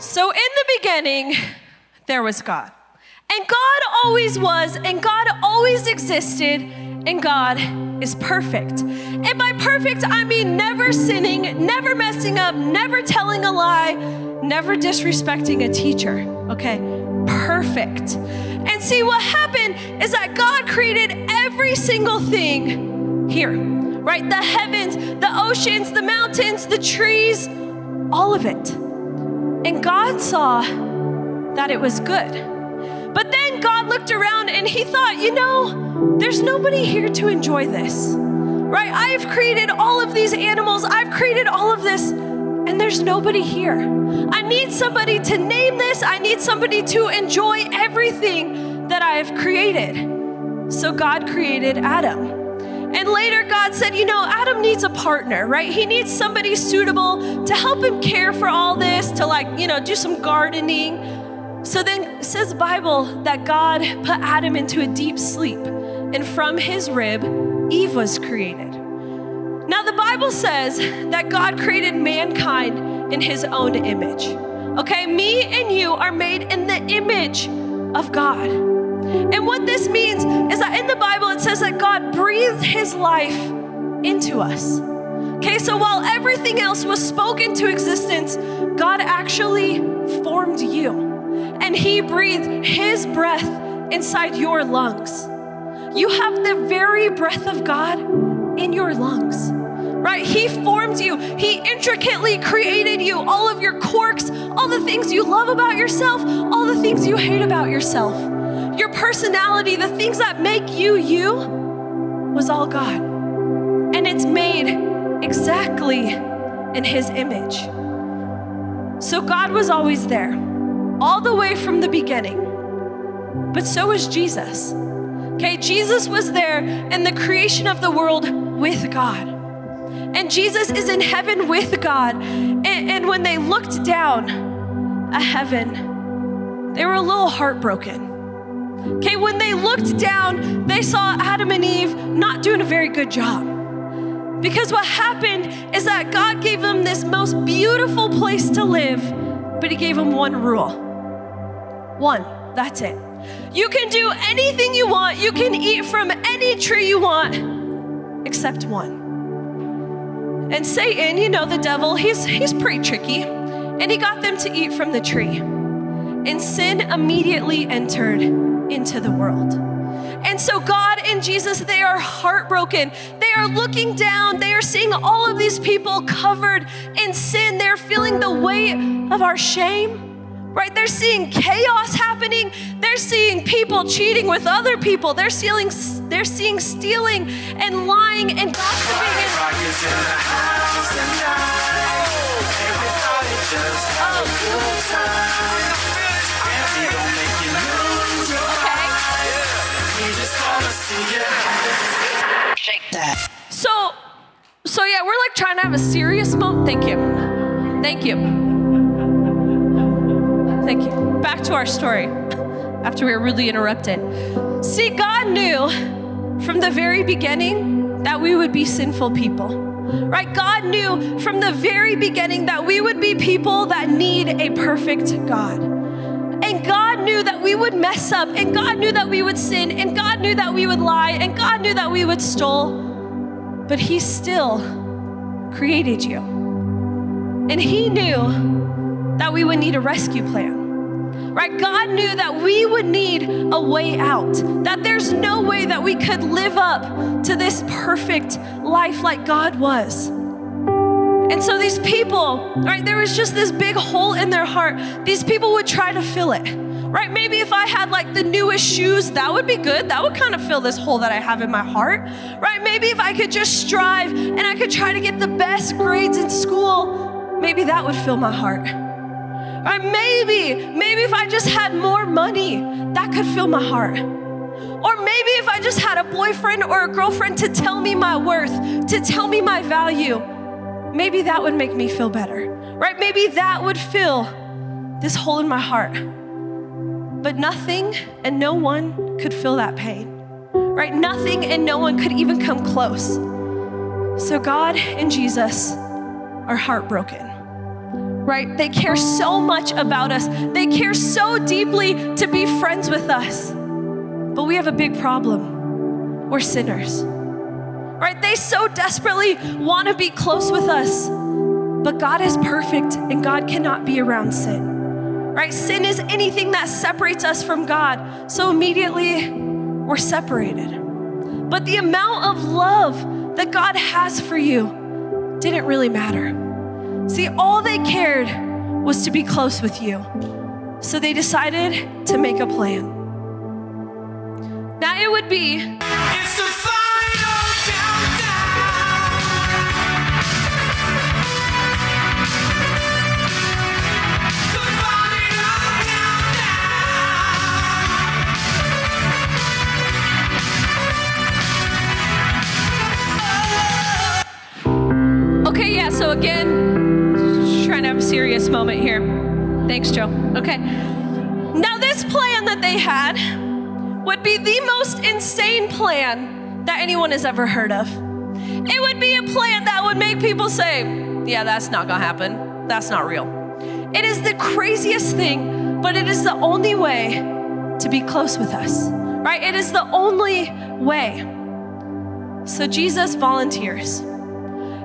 So, in the beginning, there was God. And God always was, and God always existed, and God is perfect. And by perfect, I mean never sinning, never messing up, never telling a lie, never disrespecting a teacher. Okay? Perfect. And see, what happened is that God created every single thing here, right? The heavens, the oceans, the mountains, the trees, all of it. And God saw that it was good. But then God looked around and he thought, you know, there's nobody here to enjoy this, right? I've created all of these animals, I've created all of this, and there's nobody here. I need somebody to name this, I need somebody to enjoy everything that I have created. So God created Adam. And later, God said, You know, Adam needs a partner, right? He needs somebody suitable to help him care for all this, to like, you know, do some gardening. So then says the Bible that God put Adam into a deep sleep, and from his rib, Eve was created. Now, the Bible says that God created mankind in his own image. Okay, me and you are made in the image of God. And what this means is that in the Bible it says that God breathed his life into us. Okay, so while everything else was spoken to existence, God actually formed you. And he breathed his breath inside your lungs. You have the very breath of God in your lungs right? He formed you, He intricately created you, all of your quirks, all the things you love about yourself, all the things you hate about yourself your personality, the things that make you you, was all God. And it's made exactly in His image. So God was always there, all the way from the beginning. But so was Jesus. Okay, Jesus was there in the creation of the world with God. And Jesus is in heaven with God. And, and when they looked down at heaven, they were a little heartbroken Okay, when they looked down, they saw Adam and Eve not doing a very good job. Because what happened is that God gave them this most beautiful place to live, but He gave them one rule. One, that's it. You can do anything you want, you can eat from any tree you want, except one. And Satan, you know, the devil, he's, he's pretty tricky, and he got them to eat from the tree. And sin immediately entered into the world. And so, God and Jesus, they are heartbroken. They are looking down. They are seeing all of these people covered in sin. They're feeling the weight of our shame right? They're seeing chaos happening. They're seeing people cheating with other people. They're seeing, they're seeing stealing and lying and gossiping. And- oh. That. So, so yeah, we're like trying to have a serious moment. Thank you. Thank you. Thank you. Back to our story after we were rudely interrupted. See, God knew from the very beginning that we would be sinful people. Right? God knew from the very beginning that we would be people that need a perfect God. We would mess up, and God knew that we would sin, and God knew that we would lie, and God knew that we would stole. But He still created you. And He knew that we would need a rescue plan. Right? God knew that we would need a way out, that there's no way that we could live up to this perfect life like God was. And so these people, right, there was just this big hole in their heart. These people would try to fill it. Right? Maybe if I had like the newest shoes, that would be good. That would kind of fill this hole that I have in my heart. Right? Maybe if I could just strive and I could try to get the best grades in school, maybe that would fill my heart. Right? Maybe, maybe if I just had more money, that could fill my heart. Or maybe if I just had a boyfriend or a girlfriend to tell me my worth, to tell me my value, maybe that would make me feel better, right? Maybe that would fill this hole in my heart. But nothing and no one could fill that pain, right? Nothing and no one could even come close. So God and Jesus are heartbroken, right? They care so much about us, they care so deeply to be friends with us. But we have a big problem. We're sinners, right? They so desperately want to be close with us, but God is perfect and God cannot be around sin right? Sin is anything that separates us from God. So immediately we're separated. But the amount of love that God has for you didn't really matter. See, all they cared was to be close with you. So they decided to make a plan. Now it would be moment here. Thanks, Joe. Okay. Now, this plan that they had would be the most insane plan that anyone has ever heard of. It would be a plan that would make people say, Yeah, that's not gonna happen. That's not real. It is the craziest thing, but it is the only way to be close with us, right? It is the only way. So Jesus volunteers.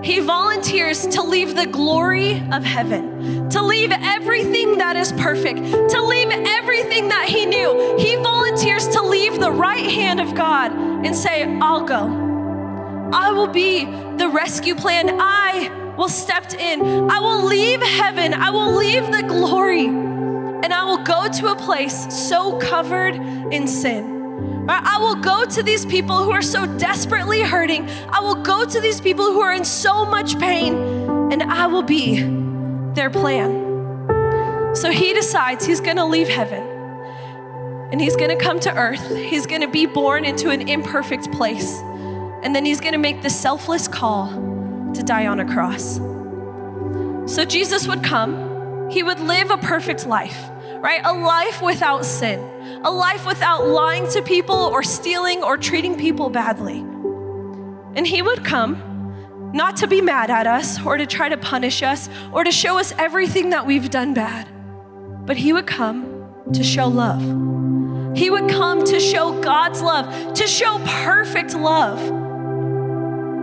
He volunteers to leave the glory of heaven, to leave everything that is perfect, to leave everything that he knew. He volunteers to leave the right hand of God and say, I'll go. I will be the rescue plan. I will step in. I will leave heaven. I will leave the glory. And I will go to a place so covered in sin. I will go to these people who are so desperately hurting. I will go to these people who are in so much pain, and I will be their plan. So he decides he's gonna leave heaven and he's gonna come to earth. He's gonna be born into an imperfect place, and then he's gonna make the selfless call to die on a cross. So Jesus would come, he would live a perfect life, right? A life without sin, a life without lying to people or stealing or treating people badly. And he would come not to be mad at us or to try to punish us or to show us everything that we've done bad, but he would come to show love. He would come to show God's love, to show perfect love.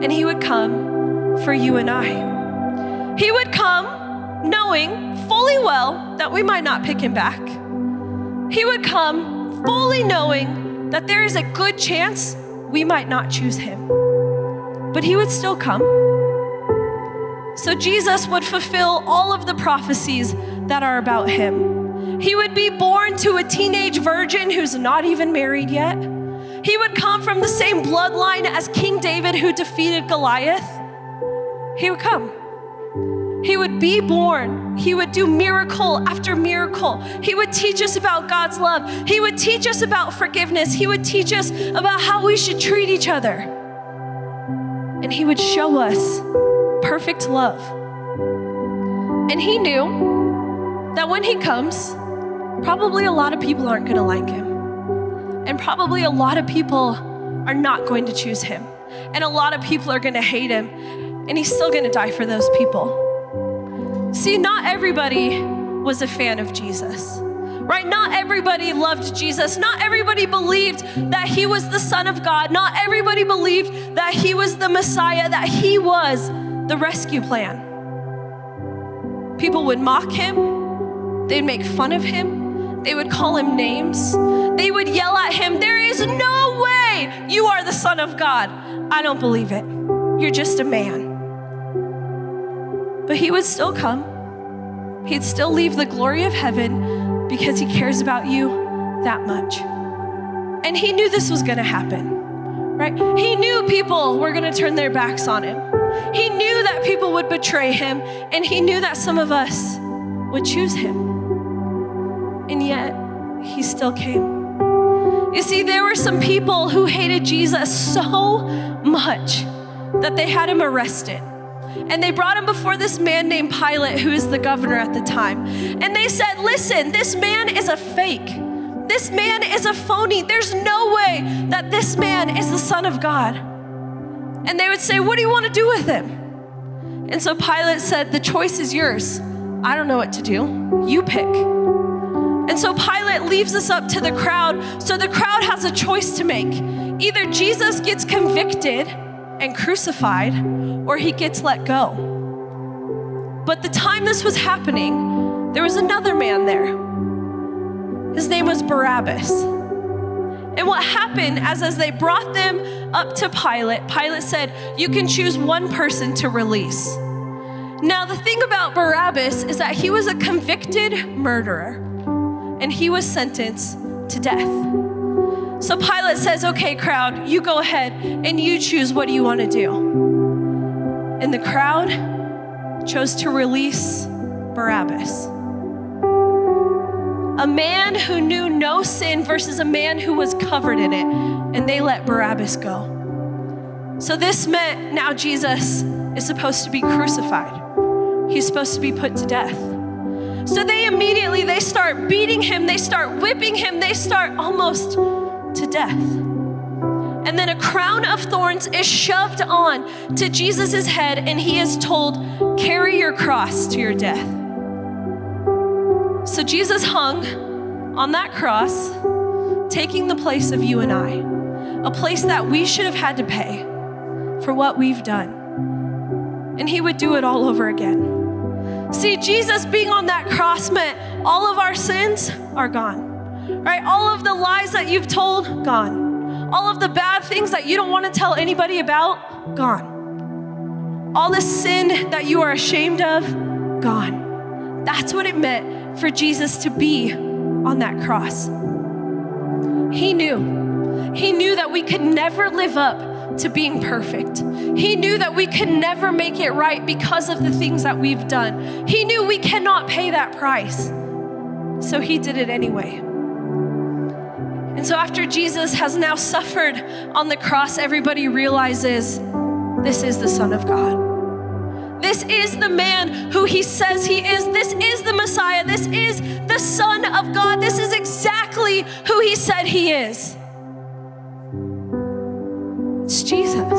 And he would come for you and I. He would come knowing fully well that we might not pick him back. He would come fully knowing that there is a good chance we might not choose him. But he would still come. So Jesus would fulfill all of the prophecies that are about him. He would be born to a teenage virgin who's not even married yet. He would come from the same bloodline as King David who defeated Goliath. He would come. He would be born. He would do miracle after miracle. He would teach us about God's love. He would teach us about forgiveness. He would teach us about how we should treat each other. And He would show us perfect love. And He knew that when He comes, probably a lot of people aren't going to like Him. And probably a lot of people are not going to choose Him. And a lot of people are going to hate Him. And He's still going to die for those people. See, not everybody was a fan of Jesus, right? Not everybody loved Jesus. Not everybody believed that he was the Son of God. Not everybody believed that he was the Messiah, that he was the rescue plan. People would mock him, they'd make fun of him, they would call him names, they would yell at him, There is no way you are the Son of God. I don't believe it. You're just a man. But he would still come. He'd still leave the glory of heaven because he cares about you that much. And he knew this was going to happen, right? He knew people were going to turn their backs on him. He knew that people would betray him, and he knew that some of us would choose him. And yet, he still came. You see, there were some people who hated Jesus so much that they had him arrested. And they brought him before this man named Pilate, who is the governor at the time. And they said, Listen, this man is a fake. This man is a phony. There's no way that this man is the Son of God. And they would say, What do you want to do with him? And so Pilate said, The choice is yours. I don't know what to do. You pick. And so Pilate leaves us up to the crowd. So the crowd has a choice to make. Either Jesus gets convicted and crucified, or he gets let go. But the time this was happening, there was another man there. His name was Barabbas. And what happened as as they brought them up to Pilate, Pilate said, "You can choose one person to release." Now the thing about Barabbas is that he was a convicted murderer and he was sentenced to death. So Pilate says, "Okay, crowd, you go ahead and you choose what you want to do." And the crowd chose to release Barabbas a man who knew no sin versus a man who was covered in it, and they let Barabbas go. So this meant now Jesus is supposed to be crucified. He's supposed to be put to death. So they immediately they start beating him, they start whipping him, they start almost to death. And then a crown of thorns is shoved on to Jesus' head, and he is told, Carry your cross to your death. So Jesus hung on that cross, taking the place of you and I, a place that we should have had to pay for what we've done. And he would do it all over again. See, Jesus being on that cross meant all of our sins are gone, right? All of the lies that you've told, gone. All of the bad things that you don't want to tell anybody about, gone. All the sin that you are ashamed of, gone. That's what it meant for Jesus to be on that cross. He knew. He knew that we could never live up to being perfect. He knew that we could never make it right because of the things that we've done. He knew we cannot pay that price. So he did it anyway. And so after Jesus has now suffered on the cross, everybody realizes this is the Son of God. This is the man who he says he is. This is the Messiah. This is the Son of God. This is exactly who he said he is. It's Jesus.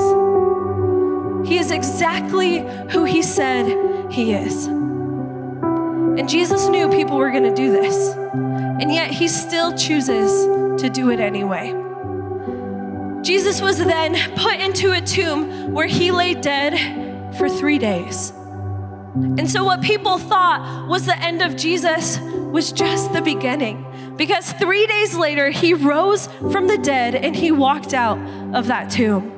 He is exactly who he said he is. And Jesus knew people were going to do this. And yet he still chooses to do it anyway. Jesus was then put into a tomb where he lay dead for three days. And so, what people thought was the end of Jesus was just the beginning. Because three days later, he rose from the dead and he walked out of that tomb.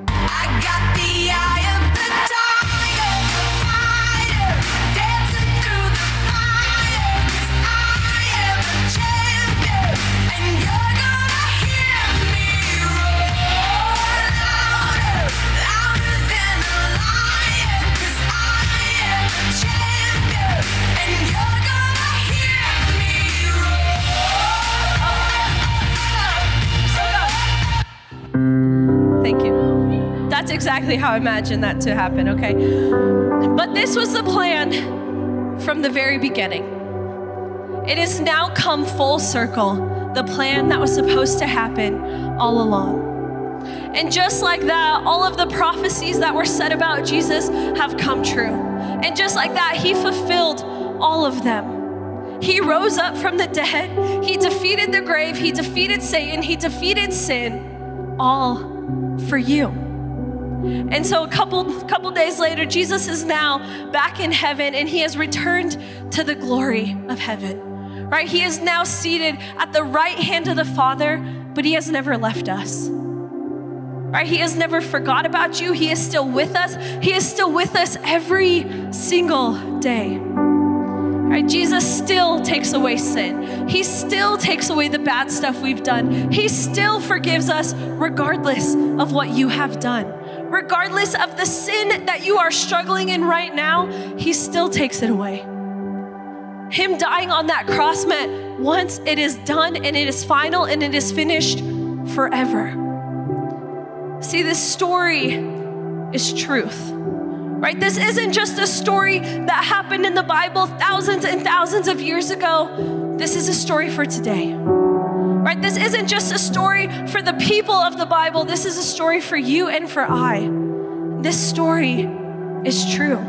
Exactly how I imagined that to happen, okay? But this was the plan from the very beginning. It has now come full circle, the plan that was supposed to happen all along. And just like that, all of the prophecies that were said about Jesus have come true. And just like that, he fulfilled all of them. He rose up from the dead, he defeated the grave, he defeated Satan, he defeated sin, all for you. And so a couple couple days later Jesus is now back in heaven and he has returned to the glory of heaven. Right? He is now seated at the right hand of the Father, but he has never left us. Right? He has never forgot about you. He is still with us. He is still with us every single day. Right? Jesus still takes away sin. He still takes away the bad stuff we've done. He still forgives us regardless of what you have done. Regardless of the sin that you are struggling in right now, He still takes it away. Him dying on that cross meant once it is done and it is final and it is finished forever. See, this story is truth, right? This isn't just a story that happened in the Bible thousands and thousands of years ago. This is a story for today, right? This isn't just a story for the people of the Bible. This is a story for you and for I. This story is true.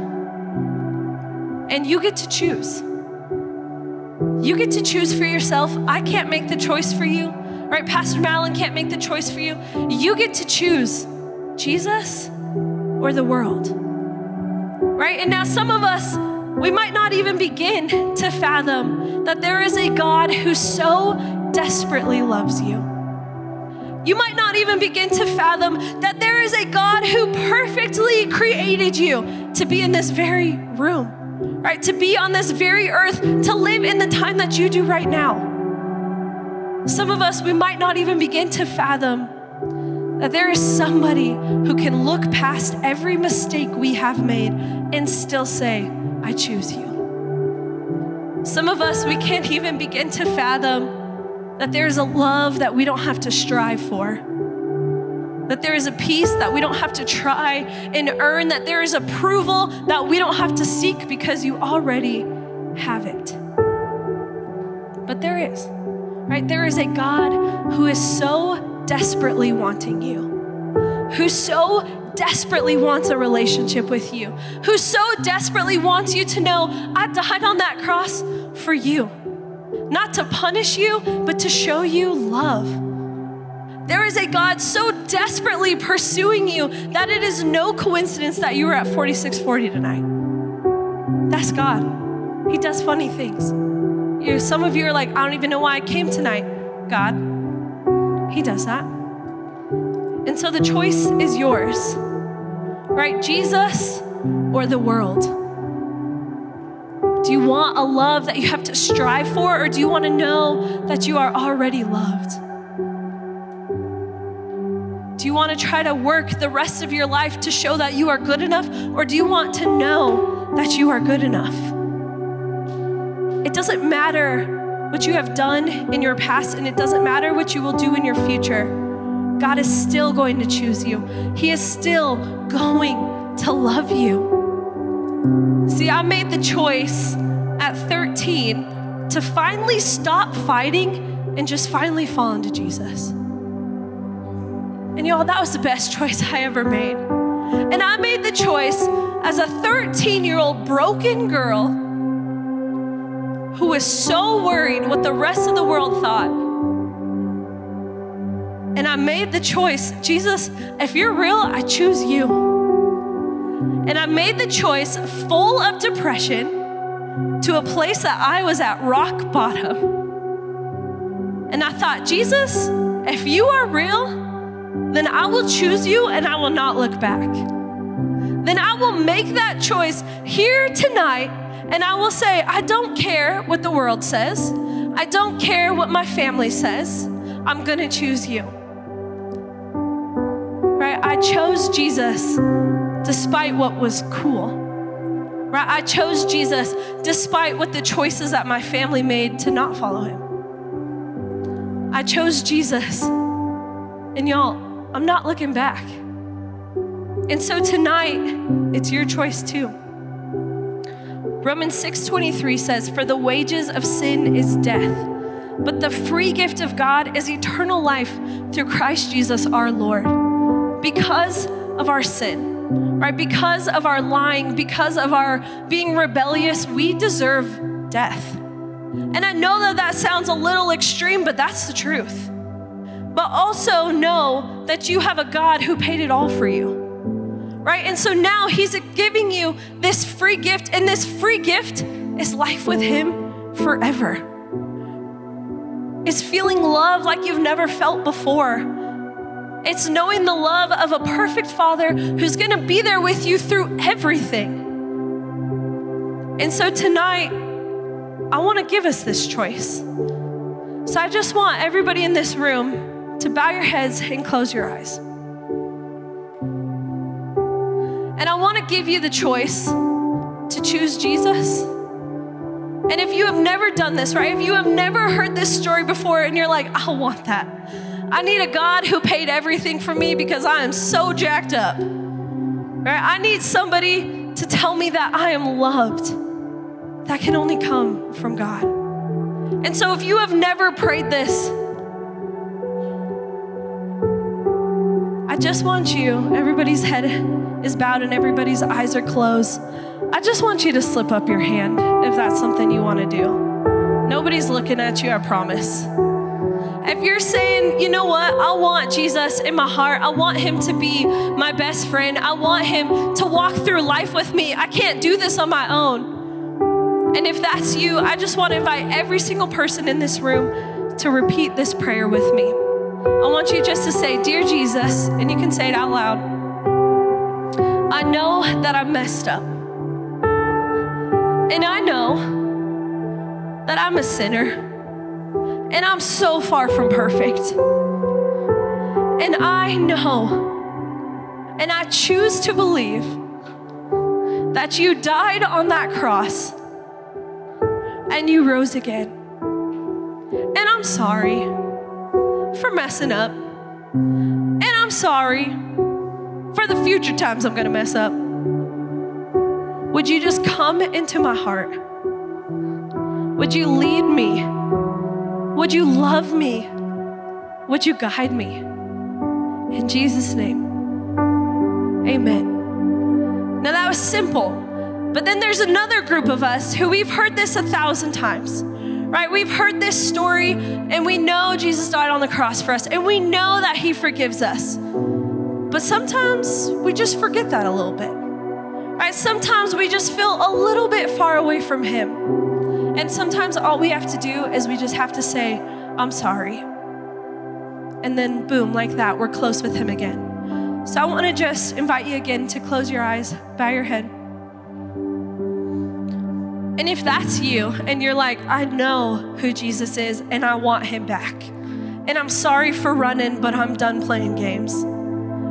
And you get to choose. You get to choose for yourself. I can't make the choice for you. Right? Pastor Malin can't make the choice for you. You get to choose Jesus or the world. Right? And now some of us, we might not even begin to fathom that there is a God who so desperately loves you. You might not even begin to fathom that there is a God who perfectly created you to be in this very room, right? To be on this very earth, to live in the time that you do right now. Some of us, we might not even begin to fathom that there is somebody who can look past every mistake we have made and still say, I choose you. Some of us, we can't even begin to fathom that there's a love that we don't have to strive for. That there is a peace that we don't have to try and earn, that there is approval that we don't have to seek because you already have it. But there is right? There is a God who is so desperately wanting you, who so desperately wants a relationship with you, who so desperately wants you to know, I died on that cross for you, not to punish you, but to show you love. There is a God so desperately pursuing you that it is no coincidence that you were at 4640 tonight. That's God. He does funny things. You, some of you are like, I don't even know why I came tonight. God, He does that. And so the choice is yours, right? Jesus or the world? Do you want a love that you have to strive for, or do you want to know that you are already loved? Do you want to try to work the rest of your life to show that you are good enough, or do you want to know that you are good enough? It doesn't matter what you have done in your past, and it doesn't matter what you will do in your future. God is still going to choose you, He is still going to love you. See, I made the choice at 13 to finally stop fighting and just finally fall into Jesus. And y'all, that was the best choice I ever made. And I made the choice as a 13 year old broken girl who was so worried what the rest of the world thought. And I made the choice Jesus, if you're real, I choose you. And I made the choice full of depression to a place that I was at rock bottom. And I thought, Jesus, if you are real, then I will choose you and I will not look back. Then I will make that choice here tonight and I will say, I don't care what the world says. I don't care what my family says. I'm going to choose you. Right? I chose Jesus despite what was cool. Right? I chose Jesus despite what the choices that my family made to not follow him. I chose Jesus. And y'all, I'm not looking back. And so tonight, it's your choice too. Romans 6:23 says, "For the wages of sin is death, but the free gift of God is eternal life through Christ Jesus our Lord." Because of our sin, right? Because of our lying, because of our being rebellious, we deserve death. And I know that that sounds a little extreme, but that's the truth. But also know that you have a God who paid it all for you right? And so now He's giving you this free gift, and this free gift is life with Him forever. It's feeling love like you've never felt before. It's knowing the love of a perfect Father who's gonna be there with you through everything. And so tonight, I wanna give us this choice. So I just want everybody in this room to bow your heads and close your eyes. And I want to give you the choice to choose Jesus. And if you have never done this, right? If you have never heard this story before and you're like, I want that. I need a God who paid everything for me because I am so jacked up. Right? I need somebody to tell me that I am loved. That can only come from God. And so if you have never prayed this, I just want you, everybody's head is bowed and everybody's eyes are closed. I just want you to slip up your hand if that's something you want to do. Nobody's looking at you, I promise. If you're saying, you know what, I want Jesus in my heart, I want him to be my best friend, I want him to walk through life with me, I can't do this on my own. And if that's you, I just want to invite every single person in this room to repeat this prayer with me. I want you just to say, Dear Jesus, and you can say it out loud. I know that I'm messed up. And I know that I'm a sinner. And I'm so far from perfect. And I know, and I choose to believe that you died on that cross and you rose again. And I'm sorry for messing up. And I'm sorry for the future times I'm gonna mess up. Would you just come into my heart? Would you lead me? Would you love me? Would you guide me? In Jesus' name, amen. Now that was simple, but then there's another group of us who we've heard this a thousand times, right? We've heard this story and we know Jesus died on the cross for us and we know that He forgives us. But sometimes we just forget that a little bit, right? Sometimes we just feel a little bit far away from Him. And sometimes all we have to do is we just have to say, I'm sorry. And then, boom, like that, we're close with Him again. So I want to just invite you again to close your eyes, bow your head. And if that's you, and you're like, I know who Jesus is, and I want Him back, and I'm sorry for running, but I'm done playing games,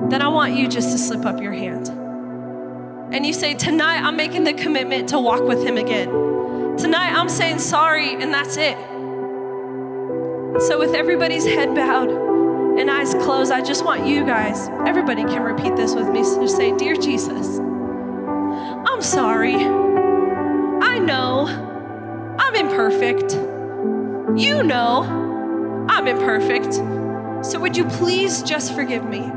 then I want you just to slip up your hand. And you say, Tonight I'm making the commitment to walk with Him again. Tonight, I'm saying sorry, and that's it. So, with everybody's head bowed and eyes closed, I just want you guys, everybody can repeat this with me. So say, Dear Jesus, I'm sorry. I know I'm imperfect. You know I'm imperfect. So, would you please just forgive me?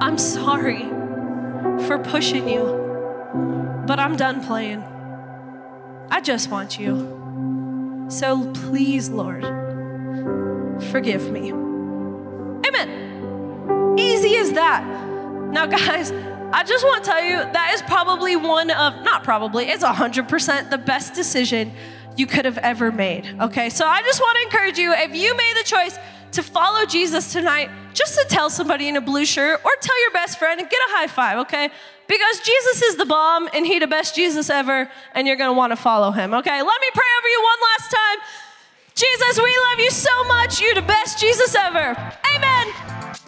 I'm sorry for pushing you, but I'm done playing. I just want you. So please, Lord, forgive me. Amen. Easy as that. Now, guys, I just want to tell you that is probably one of, not probably, it's 100% the best decision you could have ever made. Okay, so I just want to encourage you if you made the choice to follow Jesus tonight, just to tell somebody in a blue shirt or tell your best friend and get a high five, okay? Because Jesus is the bomb and he the best Jesus ever, and you're gonna wanna follow him, okay? Let me pray over you one last time. Jesus, we love you so much. You're the best Jesus ever. Amen.